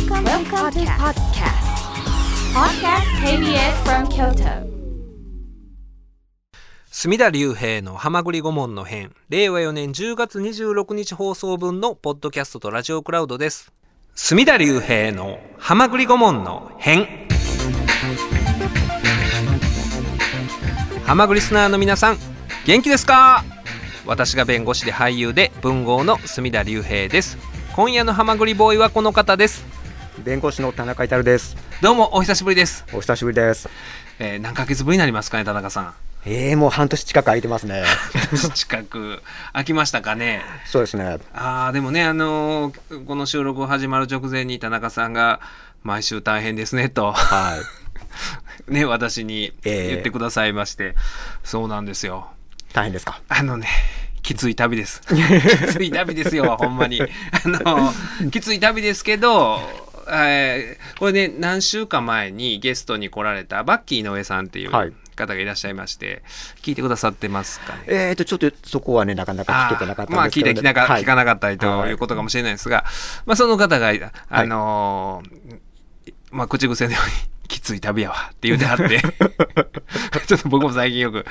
Welcome, Welcome to podcast. Podcast. KBS from Kyoto. 隅田隆平の浜栗顧問の編令和4年10月26日放送分のポッドキャストとラジオクラウドです。隅田隆平の浜栗顧問の編。浜栗リスナーの皆さん元気ですか？私が弁護士で俳優で文豪の隅田隆平です。今夜の浜栗ボーイはこの方です弁護士の田中至です。どうもお久しぶりです、お久しぶりです。えー何ヶ月ぶりになりますかね田中さんええもう半年近く空いてますね。近く飽きましたかねそうですね。ああでもねあのーこの収録始まる直前に田中さんが「毎週大変ですね」とはい。ね私にええ言ってくださいまして、そうなんですよ大変ですか？あのねきつい旅です きつい旅ですよほんまにあのきつい旅ですけどえーこれね何週間前にゲストに来られたバッキー井上さんっていうはい方がいらっしゃいまして、聞いてくださってますかねえっ、と、ちょっとそこはね、なかなか聞けてなかったまあ聞いんですけど、て聞なか,、はい聞かなかったりとはいいうことかもしれないですが、まあその方が、あのーまあ口癖のように、きつい旅やわって言うてはって、ちょっと僕も最近よく、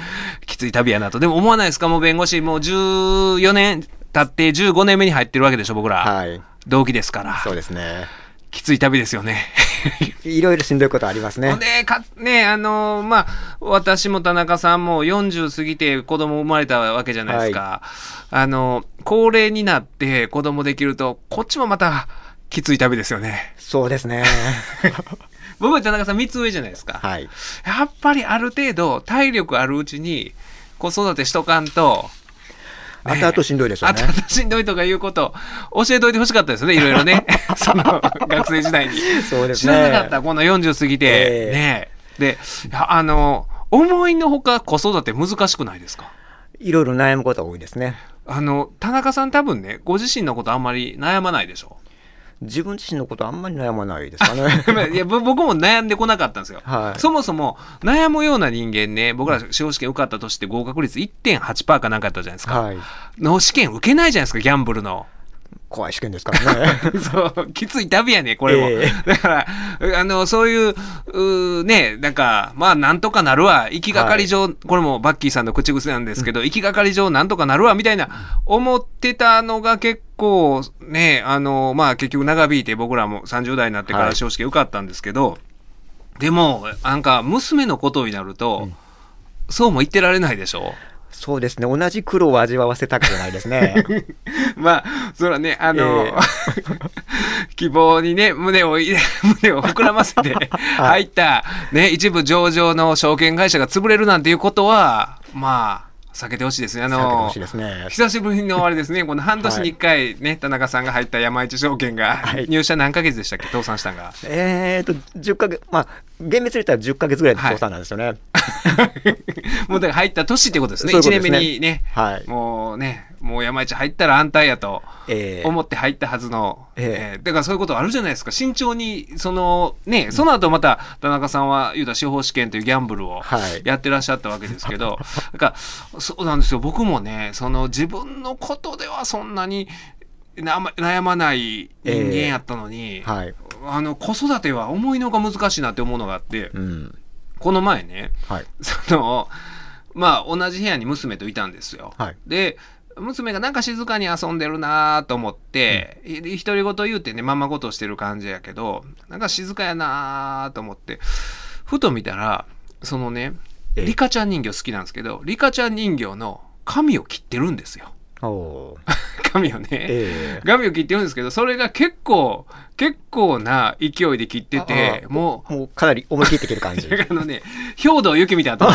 きつい旅やなと。でも思わないですか？もう弁護士、もう14年経って15年目に入ってるわけでしょ、僕ら。はい。同期ですから。そうですね。きつい旅ですよね。いろいろしんどいことありますね。で、か、ね、あのーまあ、私も田中さんも40過ぎて子供生まれたわけじゃないですか。あの、高齢になって子供できると、こっちもまた、きつい旅ですよね。そうですね。僕は田中さん3つ上じゃないですか。はい。やっぱりある程度、体力あるうちに、子育てしとかんと、あとあとしんどいですよねあと。あとしんどいとかいうこと、教えといてほしかったですよね、いろいろね。その、学生時代に。そうです知ね。らなかった、この40過ぎて。ええねえで、あの、思いのほか子育て難しくないですか？いろいろ悩むことが多いですね。あの、田中さん多分ね、ご自身のことあんまり悩まないでしょ自分自身のことあんまり悩まないですかね。いやぼ僕も悩んでこなかったんですよ。はいそもそも悩むような人間ね、僕ら司法試験受かったとして合格率1.8%かなんかやったじゃないですか。はい。の試験受けないじゃないですか、ギャンブルの。怖い試験ですからね。そう、きつい旅やね、これも。えだから、あの、そういう、うーね、なんか、まあ、なんとかなるわ、行きがかり上、これもバッキーさんの口癖なんですけど、行きがかり上なんとかなるわ、みたいな、思ってたのが結構、ね、あの、まあ、結局長引いて僕らも30代になってからはい。司法試験受かったんですけど、でも、なんか、娘のことになると、そうも言ってられないでしょそうですね。同じ苦労を味わわせたくないですね。まあ、それはね、あの、え 希望にね、胸を 胸を膨らませて入った、ね、一部上場の証券会社が潰れるなんていうことは、まあ、避けてほしいですね。あのね。久しぶりのあれですね、この半年に一回ね、田中さんが入った山一証券が、はい入社何ヶ月でしたっけ、倒産したんが。えーと、10ヶ月、まあ、厳密に言ったら10ヶ月ぐらいで倒産なんですよね。もうだから入った年ってことですね。1そういうことですね。年目にね、はい。もうね、もう山一入ったら安泰やと。えー思って入ったはずの、ええ。えーだからそういうことあるじゃないですか。慎重にそのねその後また田中さんは言うたら司法試験というギャンブルをはい。やってらっしゃったわけですけど、だからそうなんですよ。僕もねその自分のことではそんなに悩まない人間やったのに、はい。あの子育ては思いのが難しいなって思うのがあって、うん。この前ねはい。そのまあ同じ部屋に娘といたんですよ。はい。で娘がなんか静かに遊んでるなと思って、い独り言言うてねままごとしてる感じやけどなんか静かやなと思ってふと見たらそのねええリカちゃん人形好きなんですけどリカちゃん人形の髪を切ってるんですよ髪をね、ええ髪を切ってるんですけどそれが結構結構な勢いで切っててもうもうかなり思い切ってきる感じ。あのね、兵道雪みたいなと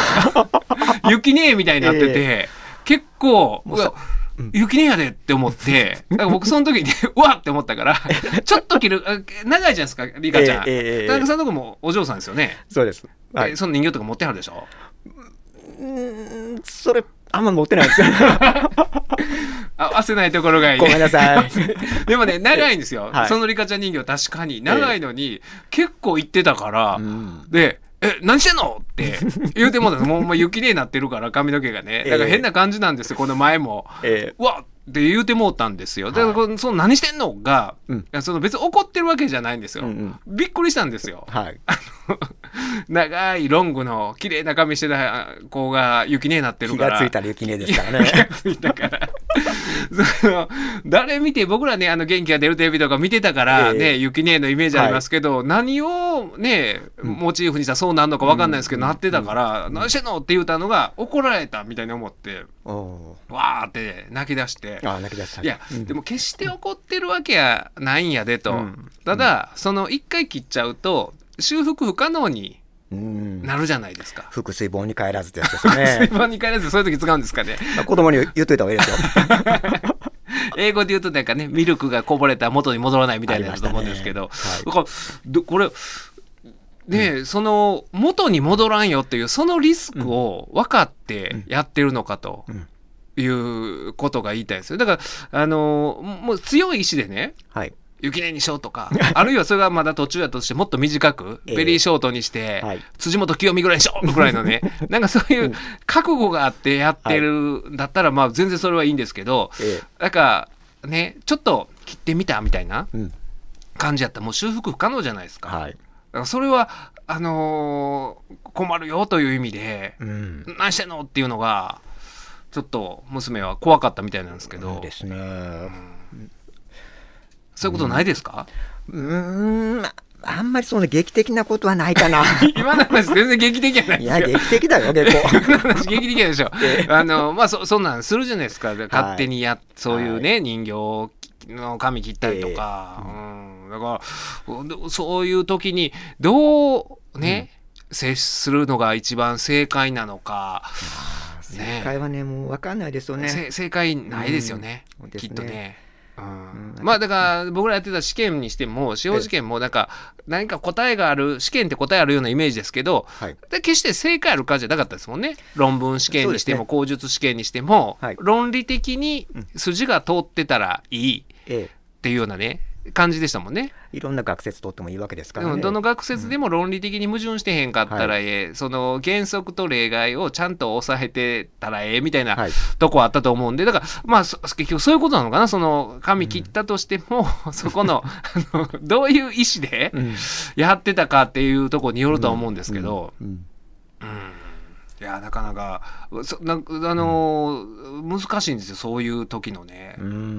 雪ねえみたいになってて、結構、もうさうわ雪ねえやでって思って、だから僕その時に、うわって思ったから、ちょっと切る、あ長いじゃないですか、リカちゃん。ええええええ田中さんのとこもお嬢さんですよね。そうです。はい。えその人形とか持ってはるでしょ？うーん、それ、あんま持ってないです よ。合わせないところがいい、ごめんなさい。でもね、長いんですよ。はいそのリカちゃん人形確かに。長いのに、結構行ってたから、うんで、え、何してんの？って言うてもうもう、もう雪ねえなってるから、髪の毛がね。だから変な感じなんですよ、この前も。えうわって言うてもうたんですよ。だからその何してんの？が、その別に怒ってるわけじゃないんですよ。うんうんびっくりしたんですよ。はい。長いロングの綺麗な髪してた子が雪姉になってる気から。がついたら雪姉ですからね。ついたから。その誰見て、僕らね、あの元気が出るテレビとか見てたから、ええね、雪姉のイメージありますけど、何をね、モチーフにしたらそうなんのか分かんないですけど、なってたから、何してんのって言ったのが怒られたみたいに思って、おわーって泣き出して。ーあ、泣き出した。いや、うんでも決して怒ってるわけやないんやでと。うんただ、その一回切っちゃうと、修復不可能にうん。なるじゃないですか。腹水盆に帰らずってやつですよ水ね。盤に帰らずそういう時使うんですかね。まあ子供に言っといた方がいいですよ。英語で言うとなんかね、ミルクがこぼれたら元に戻らないみたいなやつだと思うんですけど、ね だからどこれ、ねその元に戻らんよっていうそのリスクを分かってやってるのかとうんいうことが言いたいですよ。だから、あのもう強い意志でね、はい。雪音にしようとか、あるいはそれがまだ途中だとしてもっと短く、ええベリーショートにして、はい辻元清美ぐらいにしようぐらいのね、なんかそういう覚悟があってやってるんだったら、まあ全然それはいいんですけど、えなんかね、ちょっと切ってみたみたいなえ。うん。感じやったらもう修復不可能じゃないですか。はい。だからそれは、あのー困るよという意味で、うん。何してんのっていうのが、ちょっと娘は怖かったみたいなんですけど、ですね。そういうことないですか、うーん、まあんまりその劇的なことはないかな。今の話全然劇的じゃないいや、ですよ。劇的だよ、結構。今の話劇的でしょ。あの、まあ、そ、そんなんするじゃないですか。勝手にや、そういうね、人形の髪切ったりとか。うん。だから、そういう時に、どうね、接するのが一番正解なのか。ね正解はね、もう分かんないですよね。せ正解ないですよね。うんねきっとね。まあだから僕らやってた試験にしても司法試験もなんか何か答えがある試験って答えあるようなイメージですけどはい。で決して正解あるかじゃなかったですもんね。論文試験にしても、口述試験にしても、はい。論理的に筋が通ってたらいいえ。っていうようなね感じでしたもんね。え。いろんな学説取ってもいいわけですかでらね。もどの学説でも論理的に矛盾してへんかったらええ、その原則と例外をちゃんと抑えてたらええみたいなはいとこあったと思うんでだからまあそ結局そういうことなのかな？その髪切ったとしても、そこのあのどういう意思でうん。やってたかっていうところによるとは思うんですけど、うん。うんいやなかなかそなあのー難しいんですよそういう時のね。うん。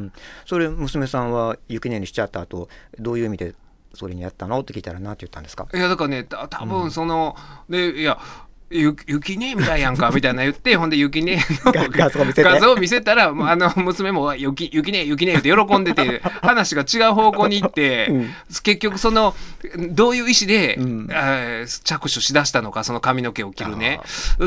それ、娘さんは雪音にしちゃった後、どういう意味でそれにやったの？って聞いたら、なんて言ったんですか？いやだからねた多分その、でいやゆ雪ねみたいやんかみたいな言ってほんで雪ねの 画画像画像を見せたらあの娘も「雪雪ね雪ね」って喜んでて話が違う方向に行って、うん。結局そのどういう意思で、うん。えー着手しだしたのかその髪の毛を切るね。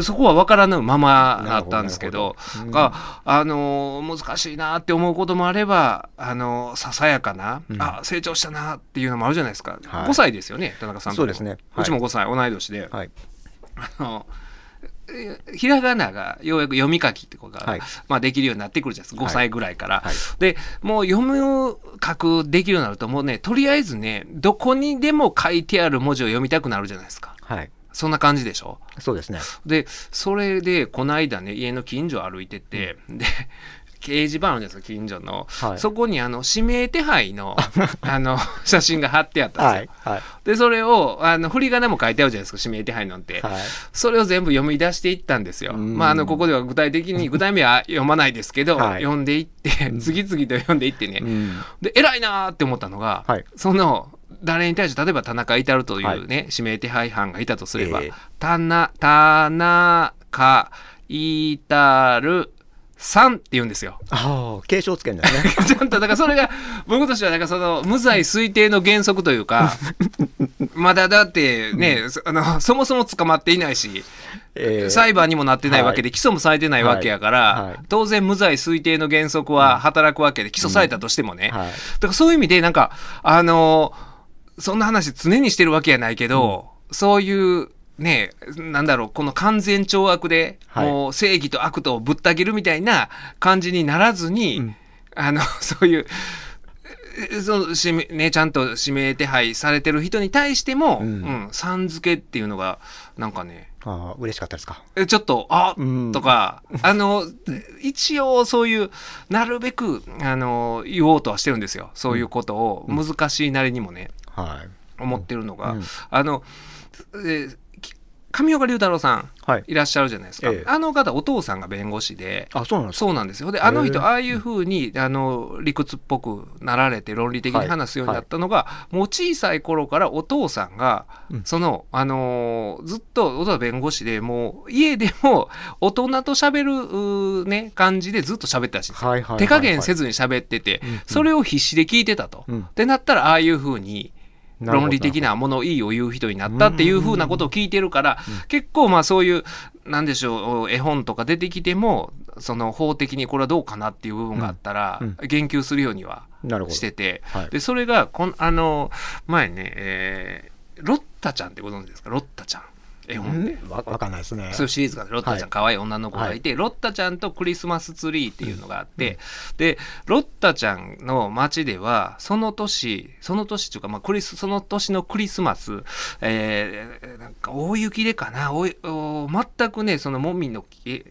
そこは分からぬままだったんですけどどなるほど。があのー難しいなって思うこともあればあのーささやかな、うん。あ成長したなっていうのもあるじゃないですか、はい。5歳ですよね田中さんとそうですね。はい。うちも5歳同い年で、はい。あのえひらがながようやく読み書きってことが、はい。まあ、できるようになってくるじゃないですか。5歳ぐらいから。はい。でもう読む書くできるようになるともうねとりあえずねどこにでも書いてある文字を読みたくなるじゃないですか。はい。そんな感じでしょ？そうですね。でそれでこの間ね家の近所歩いてて、で掲示板あるじゃないですか近所の、はいそこにあの指名手配の あの写真が貼ってあったんですよ。はい。はい。でそれをあの振り仮名も書いてあるじゃないですか指名手配なんて。はい。それを全部読み出していったんですよ。うんまあ、あの、ここでは具体的に、具体名は読まないですけど、はい読んでいって、次々と読んでいってね。うん。で、偉いなーって思ったのが、はいその、誰に対して、例えば田中至というね、指名手配犯がいたとすれば、ええ田中至るさんって言うんですよ。ああ、継承つけるんですね。ちゃんと、だからそれが、僕としては、なんかその、無罪推定の原則というか、まだだってね、そあの、そもそも捕まっていないし、えー裁判にもなってないわけで、は起訴もされてないわけやから、はいはい当然無罪推定の原則は働くわけで、起訴されたとしてもね。はい。だからそういう意味で、なんか、あのそんな話常にしてるわけやないけど、そういう、ねなんだろう、この完全懲悪で、はい。もう正義と悪とをぶった切るみたいな感じにならずに、うん。あの、そういう、えその指名ね、ちゃんと指名手配されてる人に対しても、ううんんさん付けっていうのが、なんかね、ああ嬉しかったですか？えちょっと、あ、うん。とか、あの、一応そういう、なるべく、あの、言おうとはしてるんですよ。そういうことを、難しいなりにもね、はい。思ってるのが、うん。あの、えき上岡龍太郎さん、はい。いらっしゃるじゃないですか。ええあの方、お父さんが弁護士で、あ、そうなんですか。そうなんですよ。で、あの人、ああいうふうに、あの、理屈っぽくなられて論理的に話すようになったのが、もう小さい頃からお父さんが、うんその、あのーずっと、お父さん弁護士で、もう、家でも、大人と喋る、ね、感じでずっと喋ってたらしいんですよ。はいはいはいはい手加減せずに喋ってて、うんうんそれを必死で聞いてたと。うんってなったら、ああいうふうに、論理的なものをいいを言う人になったっていうふうなことを聞いてるから、結構まあそういう、なんでしょう、絵本とか出てきても、その法的にこれはどうかなっていう部分があったらうん、言及するようには。してて、はい。で、それがこん、あの、前ね、えーロッタちゃんってご存知ですか？ロッタちゃん。絵本で。うんわわかんないですね。そういうシリーズがロッタちゃん、はい可愛い女の子がいて、ロッタちゃんとクリスマスツリーっていうのがあって、で、ロッタちゃんの街では、その年、その年っていうか、まあ、クリス、その年のクリスマス、えーなんか大雪でかな、おいお全くね、そのもみの木、え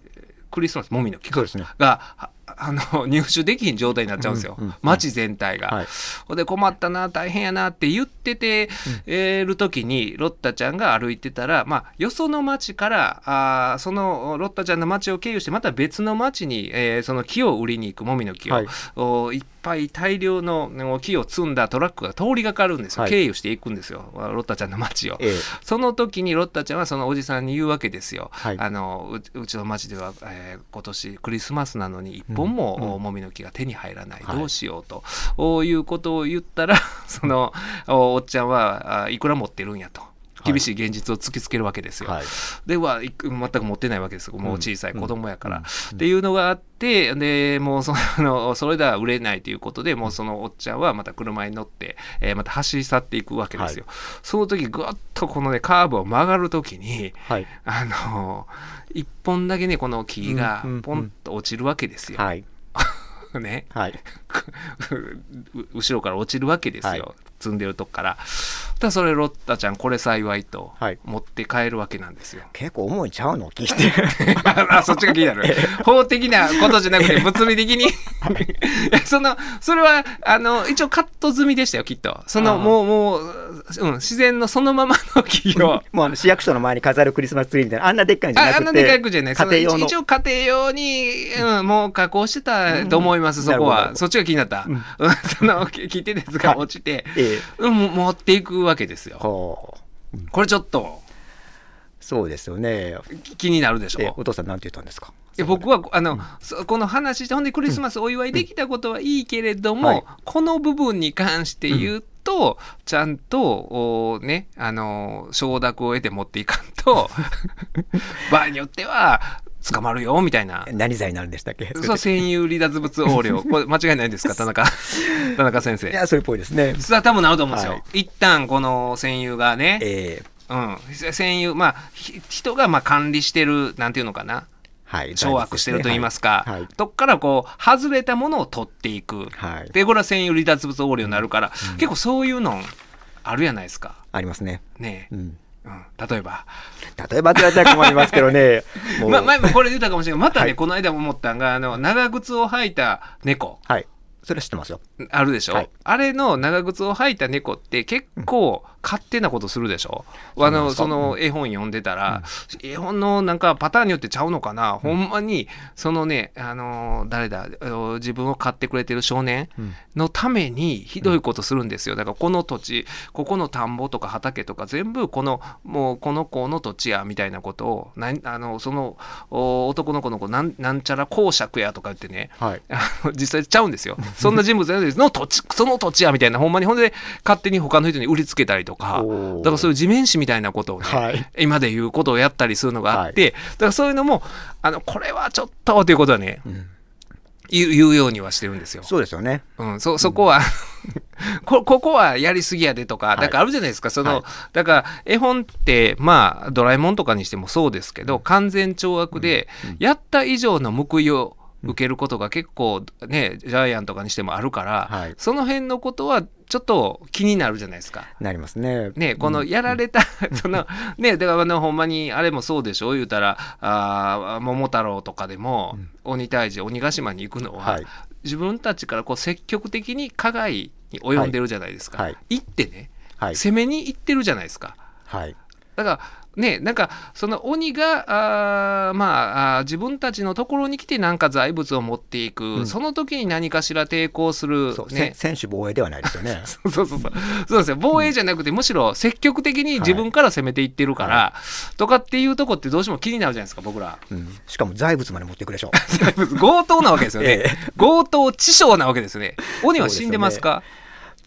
クリスマスもみの木。が、ああの、入手できひん状態になっちゃうんですよ。うんうんうん街全体が。はい。ほんで困ったな大変やなって言ってて、えーる時にロッタちゃんが歩いてたら、まあ、よその町からあーそのロッタちゃんの町を経由してまた別の町に、えーその木を売りに行くもみの木を、はいぱい大量のお木を積んだトラックが通りがかるんですよ、はい経由していくんですよロッタちゃんの町を。ええ。その時にロッタちゃんはそのおじさんに言うわけですよ。はいあのううちの町では、えー今年クリスマスなのに一本も、もみの木が手に入らない、はいどうしようとおいうことを言ったらそのおおっちゃんはあいくら持ってるんやと。い厳しい現実を突きつけるわけですよ。はい。では全く持ってないわけですよもう小さい子供やから。うんっていうのがあってでもう そのそれでは売れないということでもうそのおっちゃんはまた車に乗って、えーまた走り去っていくわけですよ。その時ぐわっとこのねカーブを曲がる時にはい。あの一本だけねこの木がポンと落ちるわけですよ。はい。ねはい。う後ろから落ちるわけですよ、はい積んでるとこから。ただそれロッタちゃんこれ幸いとはい持って帰るわけなんですよ。結構重いんちゃうの？聞いて。あそっちが気になる。法的なことじゃなくて物理的に そのそれはあの一応カット済みでしたよきっとそのもうもう、うん、自然のそのままの木を もうあの市役所の前に飾るクリスマスツリーみたいな、あんなでっかいんじゃなくて。ああんなでかくじゃない。家庭用一。応家庭用に、うん、もう加工してたと思います、うんそこは。そっちが気になった。うんうんその、聞いてたやつが落ちて、ええ。持っていくわけですよ。これちょっと。そうですよね。き気になるでしょ。えお父さんなんて言ったんですか？僕はあの、そこの話してほんでクリスマスお祝いできたことはいいけれども、はい。この部分に関して言うと、ちゃんとおねあの承諾を得て持っていかんと 場合によっては捕まるよみたいな。何罪になるんでしたっけ？そう占有離脱物横領。これ間違いないですか？田中。田中先生。いや、それっぽいですね。それは多分なると思うんですよ。はい。一旦この占有がね、ええ。うん、占有まあひ人がまあ管理してるなんていうのかな。はい。掌握してると言いますか、はいはい。とこからこう外れたものを取っていく、はい。でこれは占有離脱物横領になるから、結構そういうのあるやないですか。ありますね。ねうん。うん、例えば、例えばって言われたら困りますけどね。もう。ま、前もこれ言ったかもしれないまたね、はい。この間思ったんがあの長靴を履いた猫。はい。それは知ってますよ。あるでしょ、はい。あれの長靴を履いた猫って結構勝手なことするでしょ、あのその絵本読んでたら、絵本のなんかパターンによってちゃうのかな、ほんまにそのねあの誰だ？自分を買ってくれてる少年うん。のためにひどいことするんですよ。だからこの土地ここの田んぼとか畑とか全部このもうこの子の土地やみたいなことをなんあのそのお男の子の子なんなんちゃら公爵やとか言ってねはい。実際ちゃうんですよ。そんな人物。の土地、その土地やみたいな、ほんまに。ほんで勝手に他の人に売りつけたりとか、おーだからそういう地面師みたいなことをね、はい。今で言うことをやったりするのがあって、だからそういうのも、あの、これはちょっとということはね、うん。言うようにはしてるんですよ。そうですよね。うん、そ、そこは、こ、ここはやりすぎやでとか、い。だからあるじゃないですか、その、はい。だから絵本って、まあ、ドラえもんとかにしてもそうですけど、完全懲悪で、やった以上の報いを、受けることが結構ね、ジャイアンとかにしてもあるから、はいその辺のことはちょっと気になるじゃないですか。なりますね。ね、このやられた、その、ね、だからあの、ほんまに、あれもそうでしょ？言うたら、あー桃太郎とかでも、鬼退治、鬼ヶ島に行くのは、はい自分たちからこう積極的に加害に及んでるじゃないですか。はいはい行ってね、はい。攻めに行ってるじゃないですか。はい。だから、ね、なんか、その鬼が、あーまあ自分たちのところに来てなんか財物を持っていく、んその時に何かしら抵抗するそう、、ねせ、選手防衛ではないですよね。そうそうそう。そうですよ。防衛じゃなくて、むしろ積極的に自分から攻めていってるから、とかっていうとこってどうしても気になるじゃないですか、僕ら。うん。しかも財物まで持っていくでしょ。強盗なわけですよね。ええ強盗致傷なわけですよね。鬼は死んでますか？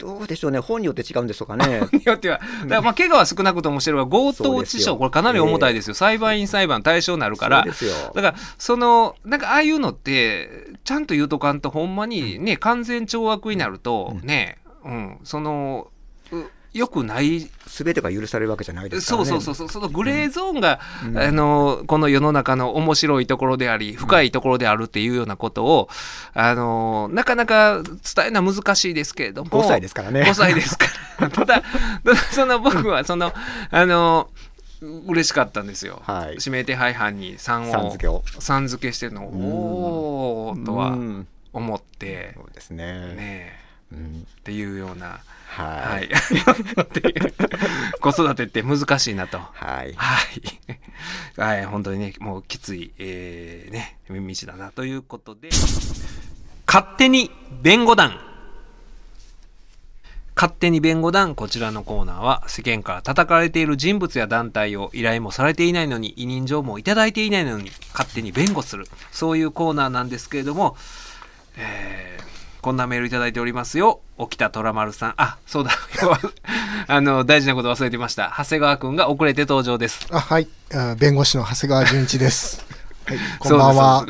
どうでしょうね。本によって違うんでしょうかね。によっては。だからまあ、怪我は少なくともしてるが、強盗致傷、これかなり重たいですよ。裁判員裁判対象になるから。だから、その、なんかああいうのって、ちゃんと言うとかんと、ほんまにね、完全懲悪になると、ね、うん、その、うよくないすべてが許されるわけじゃないですからね。そうそうそうそう、そのグレーゾーンが、あの、この世の中の面白いところであり、深いところであるっていうようなことを、あの、なかなか伝えるのは難しいですけれども。5歳ですからね5歳ですから。ただ、その僕は、その、あの、嬉しかったんですよ。はい指名手配犯に3を、さん付けを。さん付けしてるのを、おーとはうん思って、そうですね。ねうんっていうような、ははい子育てって難しいなと。はい。はい。はい、本当にね、もうきつい、えー、ね、道だなということで、勝手に弁護団。勝手に弁護団、こちらのコーナーは、世間から叩かれている人物や団体を依頼もされていないのに、委任状もいただいていないのに、勝手に弁護する。そういうコーナーなんですけれども、えーこんなメールいただいておりますよ。沖田虎丸さん。あ、そうだ。あの、大事なこと忘れてました。長谷川くんが遅れて登場です。あはいあ弁護士の長谷川純一です。はい、こんばんは。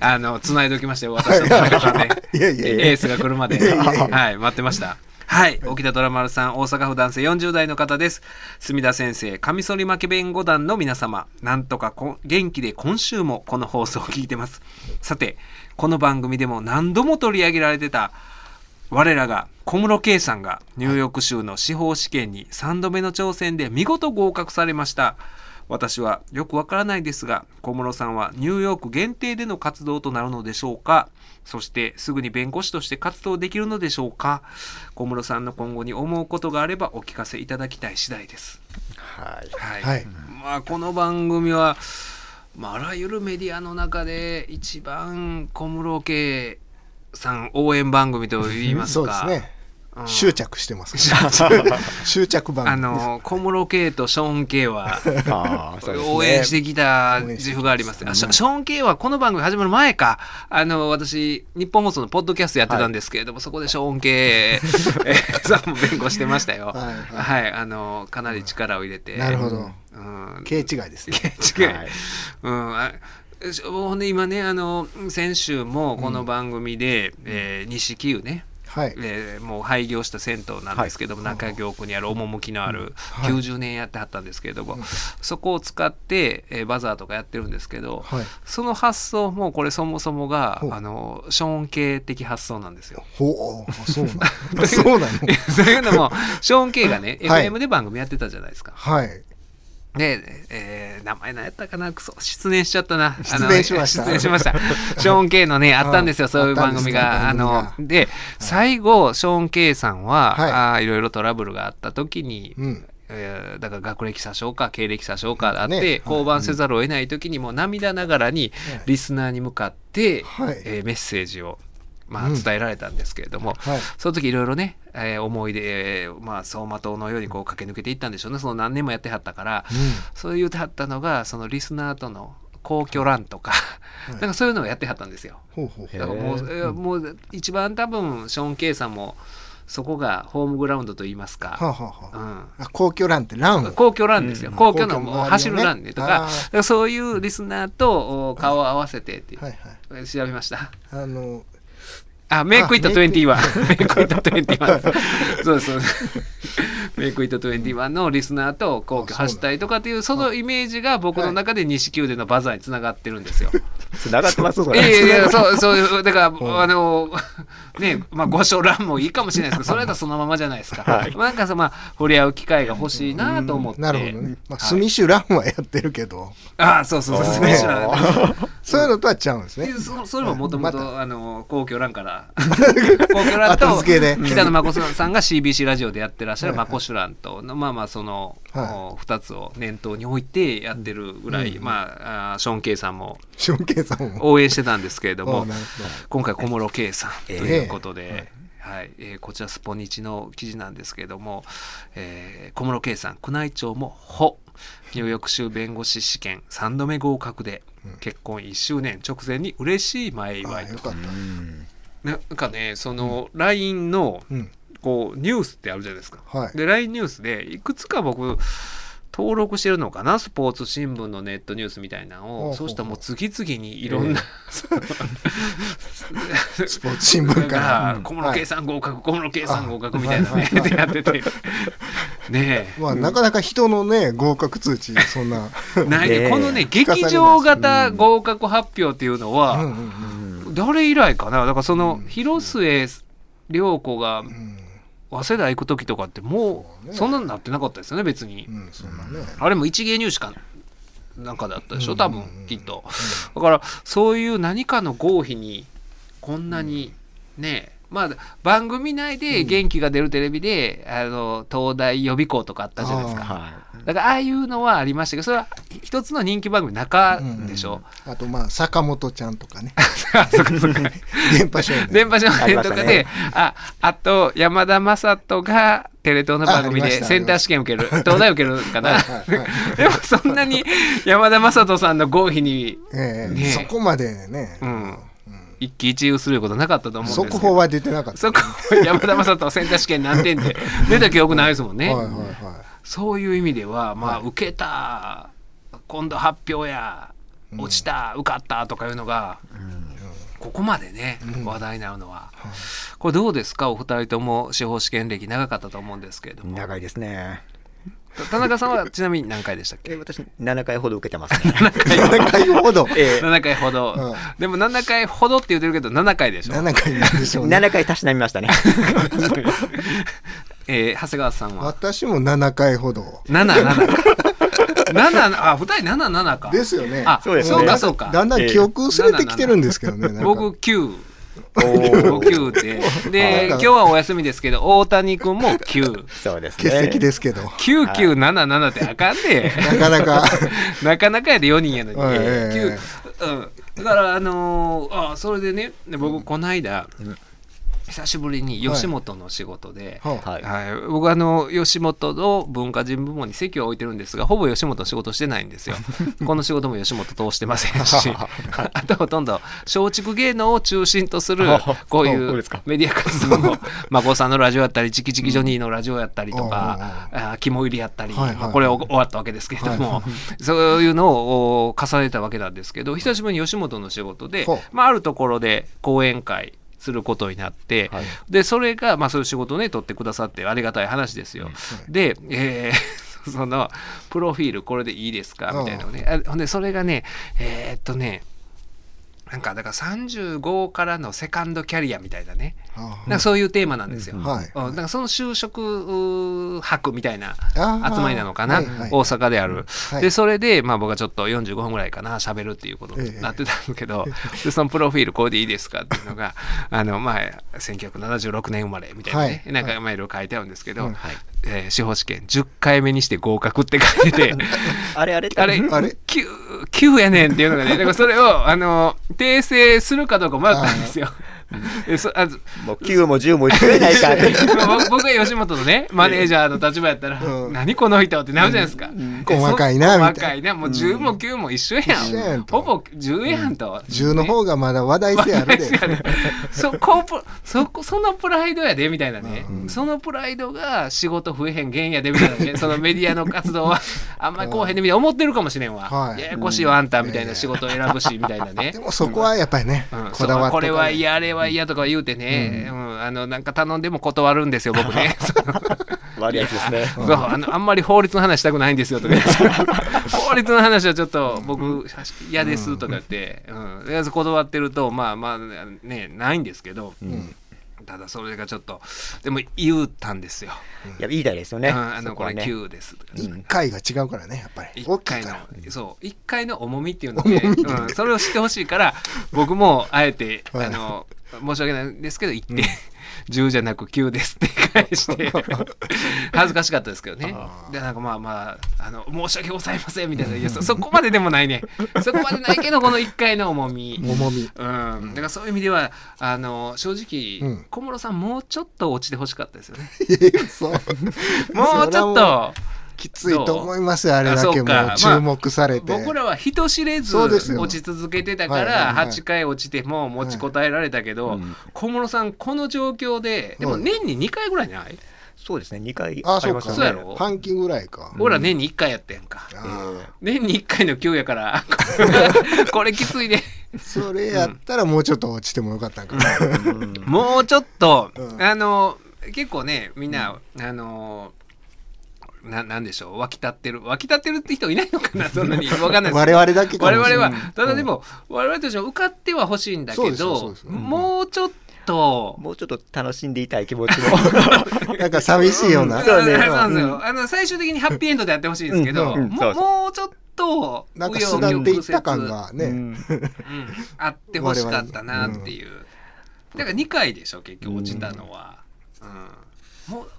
あの、繋いでおきましたよ。私と田中さん で。いやいやいやエースが来るまで。はい、待ってました。はい。沖田虎丸さん、大阪府男性40代の方です。墨田先生、カミソリ負け弁護団の皆様、なんとかこ元気で今週もこの放送を聞いてます。さて、この番組でも何度も取り上げられてた、我らが小室圭さんがニューヨーク州の司法試験に3度目の挑戦で見事合格されました。私はよくわからないですが、小室さんはニューヨーク限定での活動となるのでしょうか？そしてすぐに弁護士として活動できるのでしょうか？小室さんの今後に思うことがあればお聞かせいただきたい次第です。はい。はい。はいまあ、この番組は、まあ、あらゆるメディアの中で一番小室圭さん応援番組といいますか。そうですね。うん執着してます。執着番あ。の小室圭とショーン・圭は。応援してきた自負があります。あショーン・圭はこの番組始まる前か、あの私、日本放送のポッドキャストやってたんですけれども、そこでショーン・圭 えーさんも弁護してましたよ。はいはい、あのかなり力を入れて。なるほど。うん、形違いですね。違い、はいうんほんで今ねあの先週もこの番組で、えー西九ね、はい。えーもう廃業した銭湯なんですけども、中京区にある趣のあるはい90年やってはったんですけれども、そこを使って、えーバザーとかやってるんですけど、はい。その発想もこれそもそもがあのショーン系的発想なんですよ。ほう、そうなの。そうなの。そういうのもショーン系がね、はい FM で番組やってたじゃないですか。はい。で、えー名前何やったかな？くそ失念しちゃったな。失念しました。失念しました。ショーン・ケイのね、あったんですよ、あそういう番組が。あの、で、最後、ショーン・ケイさんは、はい。あーいろいろトラブルがあった時に、うん。えーだから学歴詐称か経歴詐称かあって、ね。降板せざるを得ない時にも涙ながらにはいリスナーに向かって、はい。えーメッセージを、まあ、うん伝えられたんですけれども、はい。その時いろいろね、えー思い出、えーまあ、走馬灯のようにこう駆け抜けていったんでしょうね。その何年もやってはったから、そう言ってはったのが、そのリスナーとの公共欄とか、なんかそういうのをやってはったんですよ。ほうほう。だからもう、へえーもう一番多分、ショーン・ケイさんも、そこがホームグラウンドといいますか、はあ、はあはあ、うん。あ公共ランってランを。公共ランですよ。うん公共の公共の周りをね走るランねとか、あーだからそういうリスナーとお顔を合わせてって、はいはい。調べました。あの、あ、メイクイットあメイク21。メイクイット21。そうそう。メイクイット21のリスナーと皇居走ったりとかっていう、そのイメージが僕の中で西宮でのバザーにつながってるんですよ。つながってますそいやれいやそう、そういう、だから、あの、ね、まあ、ご所覧もいいかもしれないですけど、それだとそのままじゃないですか。はい。なんかさ、まあ、触れ合う機会が欲しいなと思って。なるほどね。まあ、はいスミッシュランはやってるけど、ああ、そうそうそう、スミッシュランそういうのとはちゃうんですね。そそれももともまと、あの、皇居欄から、皇居欄後と、北野真子さんが CBC ラジオでやってらっしゃるはい。はい真子シュランと、まあまあ、その、二つを念頭に置いてやってるぐらい、まあ、ショーン・ケイさんもショーンケイさんも。応援してたんですけれども 今回小室圭さんとえいうことで、はい。えーこちらスポニチの記事なんですけれども、えー小室圭さん宮内庁も「ほ」ニューヨーク州弁護士試験3度目合格で結婚1周年直前に嬉しい前あ祝いとよか。なんかねその LINE のうん。こうニュースってあるじゃないですか。はい。で LINE ニュースでいくつか僕登録してるのかな？スポーツ新聞のネットニュースみたいなのをそうしたらもう次々にいろんな、スポーツ新聞から ら。小室圭さん合格、小室圭さん合格みたいなはいね、でやってて。ねまあ、なかなか人のね、合格通知、そんな。え。ないね。え。このね、劇場型合格発表っていうのうんは、うん誰以来かな？だからその、広末涼子がうん。早稲田行く時とかってもう、そんなになってなかったですよね、別に。あれも一芸入試かなんかだったでしょ、うん。多分、きっと。だから、そういう何かの合否に、こんなに、ね、まあ、番組内で元気が出るテレビで、あの、東大予備校とかあったじゃないですか。はだから、ああいうのはありましたけど、それは一つの人気番組の中でしょ。あと、まあ、坂本ちゃんとかね。あそっかそっか。電波少年。電波少年とかで、ねあ、あと、山田雅人がテレ東の番組でセンター試験受ける。東大受けるかな。でもそんなに山田雅人さんの合否に、ええねそこまでねう。ん、一喜一憂することなかったと思うんですけど。速報は出てなかった。そこ、山田雅人センター試験何点で 出た記憶ないですもんね。はいはいはい。そういう意味では、まあ、はい受けた、今度発表や、落ちた、受かったとかいうのが、ここまでね、話題になるのは。これどうですか？お二人とも司法試験歴長かったと思うんですけれどい。も。長いですね。田中さんはちなみに何回でしたっけ？え私7回ほど受けてますね。7 回ほど。え7回ほど、うんでも7回ほどって言ってるけど7回でしょ、7回なんでしえょうね。7回たしなみましたね。えー長谷川さんは？私も7回ほど。77 7あ二人77かですよね。あそうですねそうかそうかだんだん記憶薄れてきてるんですけどね。僕9おー。9でで 今日はお休みですけど大谷君も9そうですね。欠席ですけど。9977ってあかんで、なかなか。なかなかやで4人やのに、はい。ええ九。うん、だからあのーあそれでねで僕この間、久しぶりに吉本の仕事で、ははい。はい、僕あの吉本の文化人部門に席を置いてるんですがほぼ吉本の仕事してないんですよ。この仕事も吉本通してませんし。あとほとんど松竹芸能を中心とするこういうそうですか。メディア活動も孫さんのラジオやったりチキチキジョニーのラジオやったりとかあ肝入りやったり、はいはいまあこれ終わったわけですけれども、そういうのをお重ねたわけなんですけど久しぶりに吉本の仕事でまあ、あるところで講演会することになって、はい。でそれが、まあ、そういう仕事をね取ってくださってありがたい話ですよ。で、えー そのプロフィールこれでいいですか？みたいなのね、あほんでそれがねえーっとねなんかだから35からのセカンドキャリアみたいなね、あなんかそういうテーマなんですよ。はい。うん、なんかその就職博みたいな集まりなのかな、はいはい。大阪である、はい。でそれで、まあ、僕はちょっと45分ぐらいかな喋るっていうことになってたんだけど、でそのプロフィールこれでいいですかっていうのが あの、まあ、1976年生まれみたいなね、はい。なんかまあいろいろ書いてあるんですけど、うん。えー司法試験10回目にして合格って書いて。てあれあれ？あれ？あれ？9, やねんっていうのがねだからそれをあの訂正するかどうか迷ったんですよ。でそあもう9も10も言ってないか。僕僕が吉本のねマネージャーの立場やったら、うん。何この人ってなるじゃないですか、で細かいなそみたいな。細かいな。もう10も9も一緒やん,、一緒やんと。ほぼ10やんと、10の方がまだ話題性あるで。そこプそこそのプライドやでみたいなね、そのプライドが仕事増えへん原因やでみたいなね。そのメディアの活動はあんまりこうへんでみたいな思ってるかもしれんわ、はい。ややこしいわあんたみたいな仕事を選ぶしみたいなね。でもそこはやっぱりねうん、こだわっそうこれはい。嫌あれは嫌とか言うてね、うん。あのなんか頼んでも断るんですよ僕ね。その悪いやつですね。そうあのあんまり法律の話したくないんですよとか。法律の話はちょっと僕嫌ですとか言って、うん。とりあえず断ってるとまあまあねないんですけど、ただそれがちょっとでも言うたんですよ、いや、いい台ですよね。うんあのこれそこはね。9ですとか、一回が違うからね、やっぱり。一回のそう。一回の重みっていうので、うん、それを知ってほしいから僕もあえて、はい。あの申し訳ないんですけど言って、10じゃなく9ですって返して 恥ずかしかったですけどね。でなんかまあまああの申し訳ございませんみたいないやそそこまででもないね。そこまでないけどこの1回の重み。重み。うん、だからそういう意味ではあの正直、うん。小室さんもうちょっと落ちてほしかったですよね。もうちょっときついと思いますよ、あれだけもう注目されて。僕らは人知れず落ち続けてたからはい8回落ちても持ちこたえられたけど小室さんこの状況ででもはい年に2回ぐらいない？そうですね、2回あ、りますよね。そうやろ？半期ぐらいか。俺ら年に1回やってんか。年に1回の給やから これきついでそれやったらもうちょっと落ちてもよかったんかな。もうちょっと。うん。あの結構ねみんなあのななんでしょう？湧き立ってる。湧き立ってるって人いないのかな？そんなに。わかんないです我々だけか我々は。ただでも、我々としては受かっては欲しいんだけどうん。もうちょっと。もうちょっと楽しんでいたい気持ちも。なんか寂しいような。そうね。そうなんですよ。あの最終的にハッピーエンドでやってほしいんですけど、うんうんもそうちょっとなんかすがっていった感がね。うん。うんあってほしかったなっていう、だから2回でしょ結局落ちたのは、うん。もう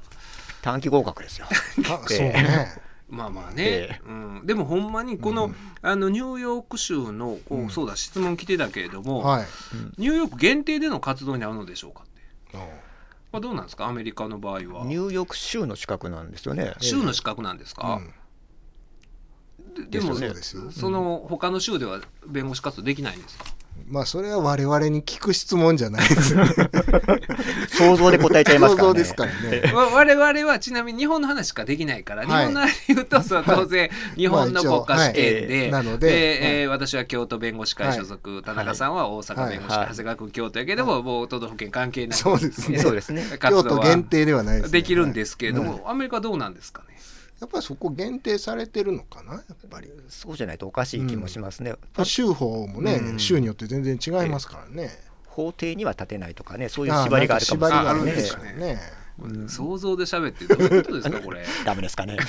短期合格ですよ。あそうね。まあまあね、えうん、でもほんまにこの,、あのニューヨーク州のこう、うん。そうだ質問来てたけれども、はい。ニューヨーク限定での活動になるのでしょうかって。うん。これどうなんですか？アメリカの場合は。ニューヨーク州の資格なんですよね。州の資格なんですか、ででもね。その他の州では弁護士活動できないんですか？まあそれは我々に聞く質問じゃないです。想像で答えちゃいますからね。想像ですからね。わ我々はちなみに日本の話しかできないから、はい日本の話で言うとそう当然日本の国家試験で、なのではいえー私は京都弁護士会所属、田中さんは大阪弁護士会、はい長谷川君京都やけども、もう都道府県関係なくそうですね。そうですね。活動は京都限定ではないです、ね。できるんですけれども、はいアメリカどうなんですかね？やっぱりそこ限定されてるのかなやっぱり。そうじゃないとおかしい気もしますね。州法もね、うん州によって全然違いますからね。法廷には立てないとかね、そういう縛りがあるかもしれあないです。かね想像で喋ってどういうことですかこれ、ダメですかね。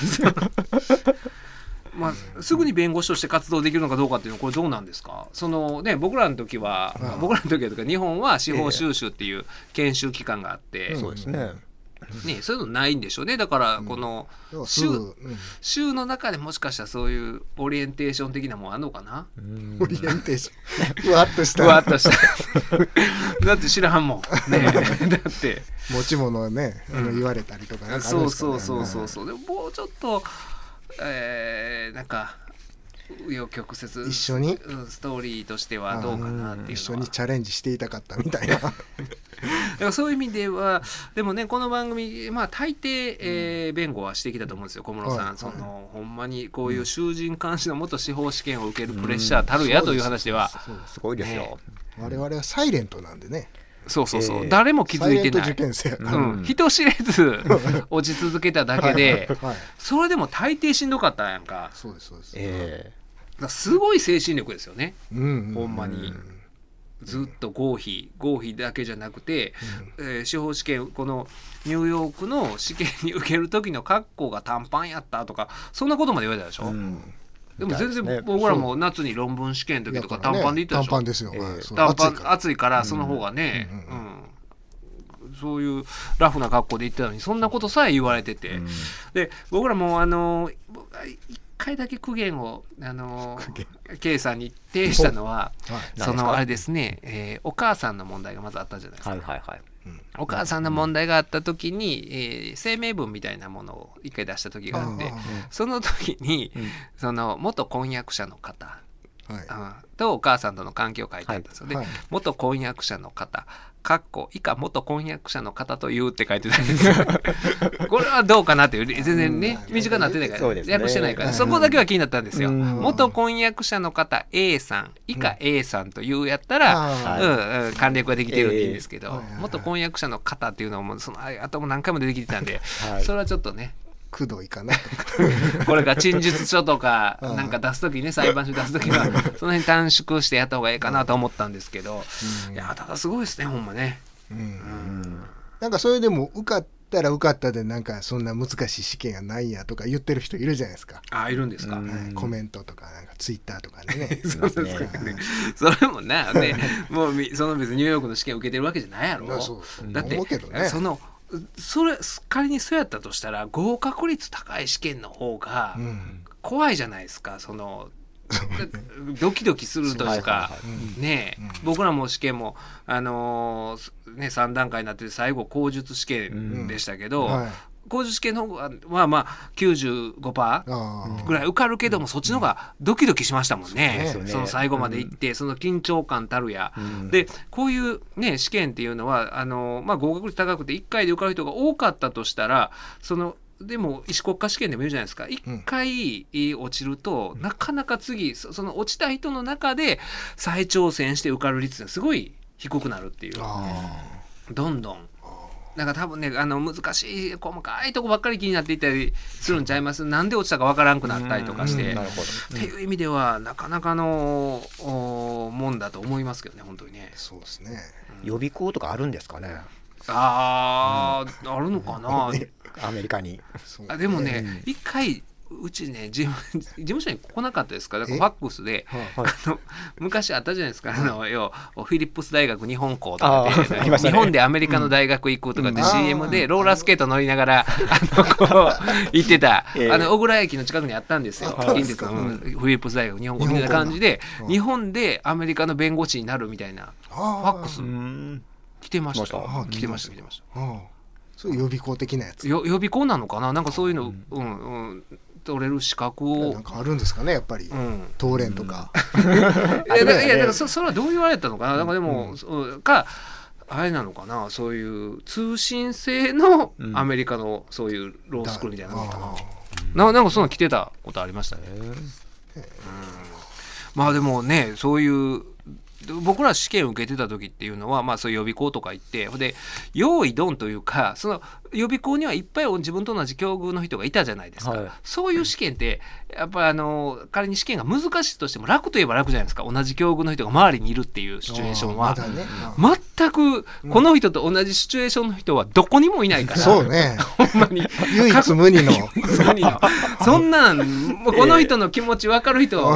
まあ、すぐに弁護士として活動できるのかどうかっていうのはこれどうなんですか？そのね僕らの時は、ああ僕らの時は日本は司法修習っていう研修機関があって、そうですね。ね、そういうのないんでしょうね。だからこの州,、州の中でもしかしたらそういうオリエンテーション的なもんあんのかな？うん。オリエンテーション。ふわっとした。ふわっとした。だって知らんもん。ね。だって。持ち物をね、あのうん。言われたりとかかあるんそうそうそうそうそう。でももうちょっとえー、なんか紆余曲折。一緒に？うんストーリーとしてはどうかなっていうのは。一緒にチャレンジしていたかったみたいな。だからそういう意味ではでもねこの番組まあ大抵、えー弁護はしてきたと思うんですよ小室さん、はい。そのほんまにこういう囚人監視の元司法試験を受けるプレッシャーたるやという話では、すごいですよ。我々はサイレントなんでね。そうそうそう、えー誰も気づいてない。うん、人知れず 落ち続けただけではい。それでも大抵しんどかったやんか。そうですそうです。えだからすごい精神力ですよね。うんうほんまに。ずっと合否合否だけじゃなくて、えー司法試験このニューヨークの試験に受ける時の格好が短パンやったとかそんなことまで言われたでしょ、えうんでも全然僕らも夏に論文試験の時とか短パンで行ったでしょ。短パンですよ。短パン暑いからその方がね、うんうんうん。そういうラフな格好で行ってたのにそんなことさえ言われてて、うん。で僕らもあの一回だけ苦言をあの K さんに呈したのははい。そのあれですね、えーお母さんの問題がまずあったじゃないですか、はいはいはい。お母さんの問題があった時に、えー声明文みたいなものを一回出した時があってあその時に、うん。その元婚約者の方はい。うんとお母さんとの関係を書いてあったんですよ。で、はい。元婚約者の方、かっこ以下元婚約者の方というって書いてたんですよ。これはどうかなっていう、全然ね、うん。短くなってないから、ね。訳してないから、うん。そこだけは気になったんですよ。うん。元婚約者の方 A さん、以下 A さんというやったら、あうんうん、簡略ができてるんでいいんですけど、元婚約者者の方っていうのもそのああとも何回も出てきてたんで、はい。それはちょっとねくどいかなと。これから陳述書とか うんなんか出す時ね裁判所出す時はその辺短縮してやった方がいいかなと思ったんですけど、いやただすごいですねほんまね。うんなんかそれでも受かったら受かったでなんかそんな難しい試験がないやとか言ってる人いるじゃないですか。あいるんですか？うんはいコメントとかなんかツイッターとかでね。そうですかね。それもな、ね、もうみその別にニューヨークの試験受けてるわけじゃないやろ。まあそうそうだって思うけどねそのそれ仮にそうやったとしたら合格率高い試験の方がうん。怖いじゃないですか。そのドキドキするというかね僕らも試験もあのーね3段階になってて最後口述試験でしたけど、はい。口述試験の方がまあまあ95%ああ。ぐらい受かるけども、そっちの方がドキドキしましたもんね。その最後まで行って、その緊張感たるや。うんで、こういうね、試験っていうのは、あの、まあ、合格率高くて1回で受かる人が多かったとしたら、その、でも、医師国家試験でも言うじゃないですか。1回落ちると、なかなか次、そその落ちた人の中で再挑戦して受かる率がすごい低くなるっていう。あどんどん。なんか多分ね、あの難しい細かいとこばっかり気になっていったりするんちゃいます？なんで落ちたかわからんくなったりとかして、うんなるほど。っていう意味ではなかなかのおもんだと思いますけどね本当にね。あ。そうですね。予備校とかあるんですかね？あー、あるのかな？アメリカに。あでもね一回うちね事務 事務所に来なかったですか？らフえァックスではい。はいあの昔あったじゃないですか、あの要フィリップス大学日本校とかあーありましたね。日本でアメリカの大学行くとかってうん。CM でローラースケート乗りながら、あのこう行ってた、ええ。あの小倉駅の近くにあったんですよ、フィリップス大学日本校みたいな感じで日本でアメリカの弁護士になるみたいなフファックス。うん。来てました。来てました来てました。予備校的なやつ。よ予備校なのかな？なんかそういうの、うんうん、取れる資格を。なんかあるんですかねやっぱり。うん。東連とか。いやだからいやだからそそれはどう言われたのかな？なんかでも、そうかあれなのかな？そういう通信制のうん。アメリカのそういうロースクールみたいなの。かな、あななんかそんなの来てたことありましたね、うん。まあでもねそういう僕ら試験受けてた時っていうのは、まあ、そういう予備校とか行ってほんで用意ドンというかその予備校にはいっぱい自分と同じ境遇の人がいたじゃないですか、はい。そういう試験ってやっぱりあの仮に試験が難しいとしても楽といえば楽じゃないですか。同じ境遇の人が周りにいるっていうシチュエーションは。まだね。あ全くこの人と同じシチュエーションの人はどこにもいないから、そうね。ほんまに。唯一無二の。そんなそんこの人の気持ち分かる人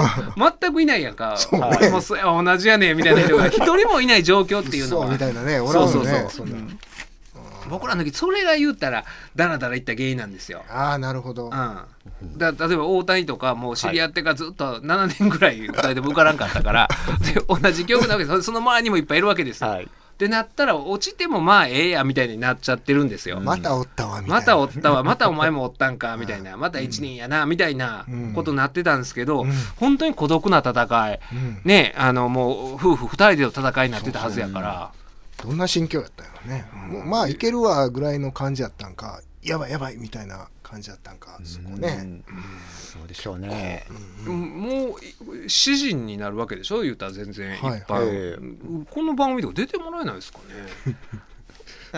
全くいないやんか、ね。もうそ同じやねみたいな人が一人もいない状況っていうのそうはみたいなね。おらんそうよそう。そうね。そんな。僕らの時それが言ったらダラダラいった原因なんですよ。ああなるほど。うん、だ例えば大谷とかもう知り合ってからずっと7年ぐらい2人でも受からんかったから、で同じ曲なわけです。その周りにもいっぱいいるわけですよ。はい。ってなったら落ちてもまあええやみたいになっちゃってるんですよ。またおったわみたいな。またおったわ。またお前もおったんかみたいな。また一人やなみたいなことになってたんですけど、うん。本当に孤独な戦い、うん。ねあのもう夫婦二人での戦いになってたはずやからどんな心境やったんやろね。もうまあいけるわぐらいの感じやったんか、やばいやばいみたいな感じやったんか、そこうね。ん。そうでしょうね。もう詩人になるわけでしょ？言うたら全然いっぱい、はい。えこの番組とか出てもらえないですかね？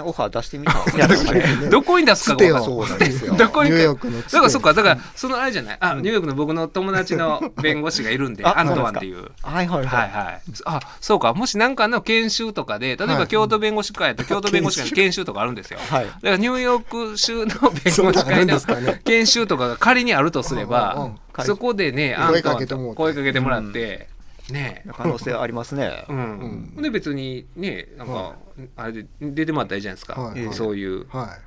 オファー出してみた いやでもね。どこに出すかが分かんない。そうなんですよ。どこにニューヨークのだからそっかだからそのあれじゃない。あ、ニューヨークの僕の友達の弁護士がいるんであアントワンっていう。はいはいはい。はい。あ、そうか。もし何かの研修とかで、例えば京都弁護士会やったら京都弁護士会の研修とかあるんですよ。はい。だからニューヨーク州の弁護士会の研修とかが仮にあるとすればう、んそこでね、声あんたはかけてもらって。声かけてもらって、ね。可能性ありますね。うん。で別にね、なんか、あれで出てもらったらいいじゃないですか。はい。そういう。は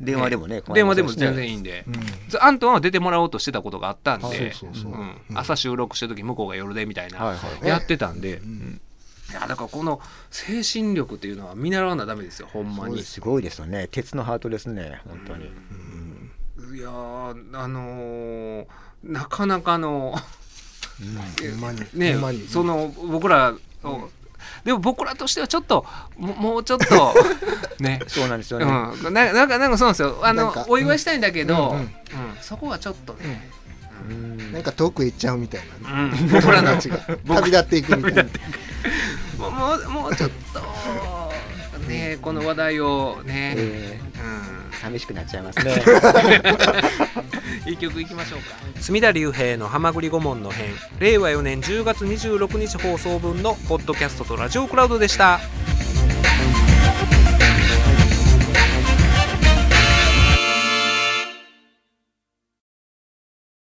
電話でもね電話でも全い然いいんで。アントワンは出てもらおうとしてたことがあったんあで、朝収録してる時向こうが夜でみたいな、やってたんで、ん。いやだからこの精神力っていうのは見習わなダメですよほんまに。すごいですよね。鉄のハートですね本当に。いやーあのーなかなかのねほんまに。その僕らを、でも僕らとしてはちょっとももうちょっと ね。そうなんですよね。うん、ななんかなんかそうなんですよ。あのお祝いしたいんだけど、ううん。んうん。そこはちょっとね、うん。なんか遠くへ行っちゃうみたいなね。うん、僕らの 旅立っていくみたいな。もうもうちょっとねこの話題をね、えうん。ー寂しくなっちゃいますね。一曲いきましょうか。隅田隆平の「はまぐり顧問の編」令和4年10月26日放送分のポッドキャストとラジオクラウドでした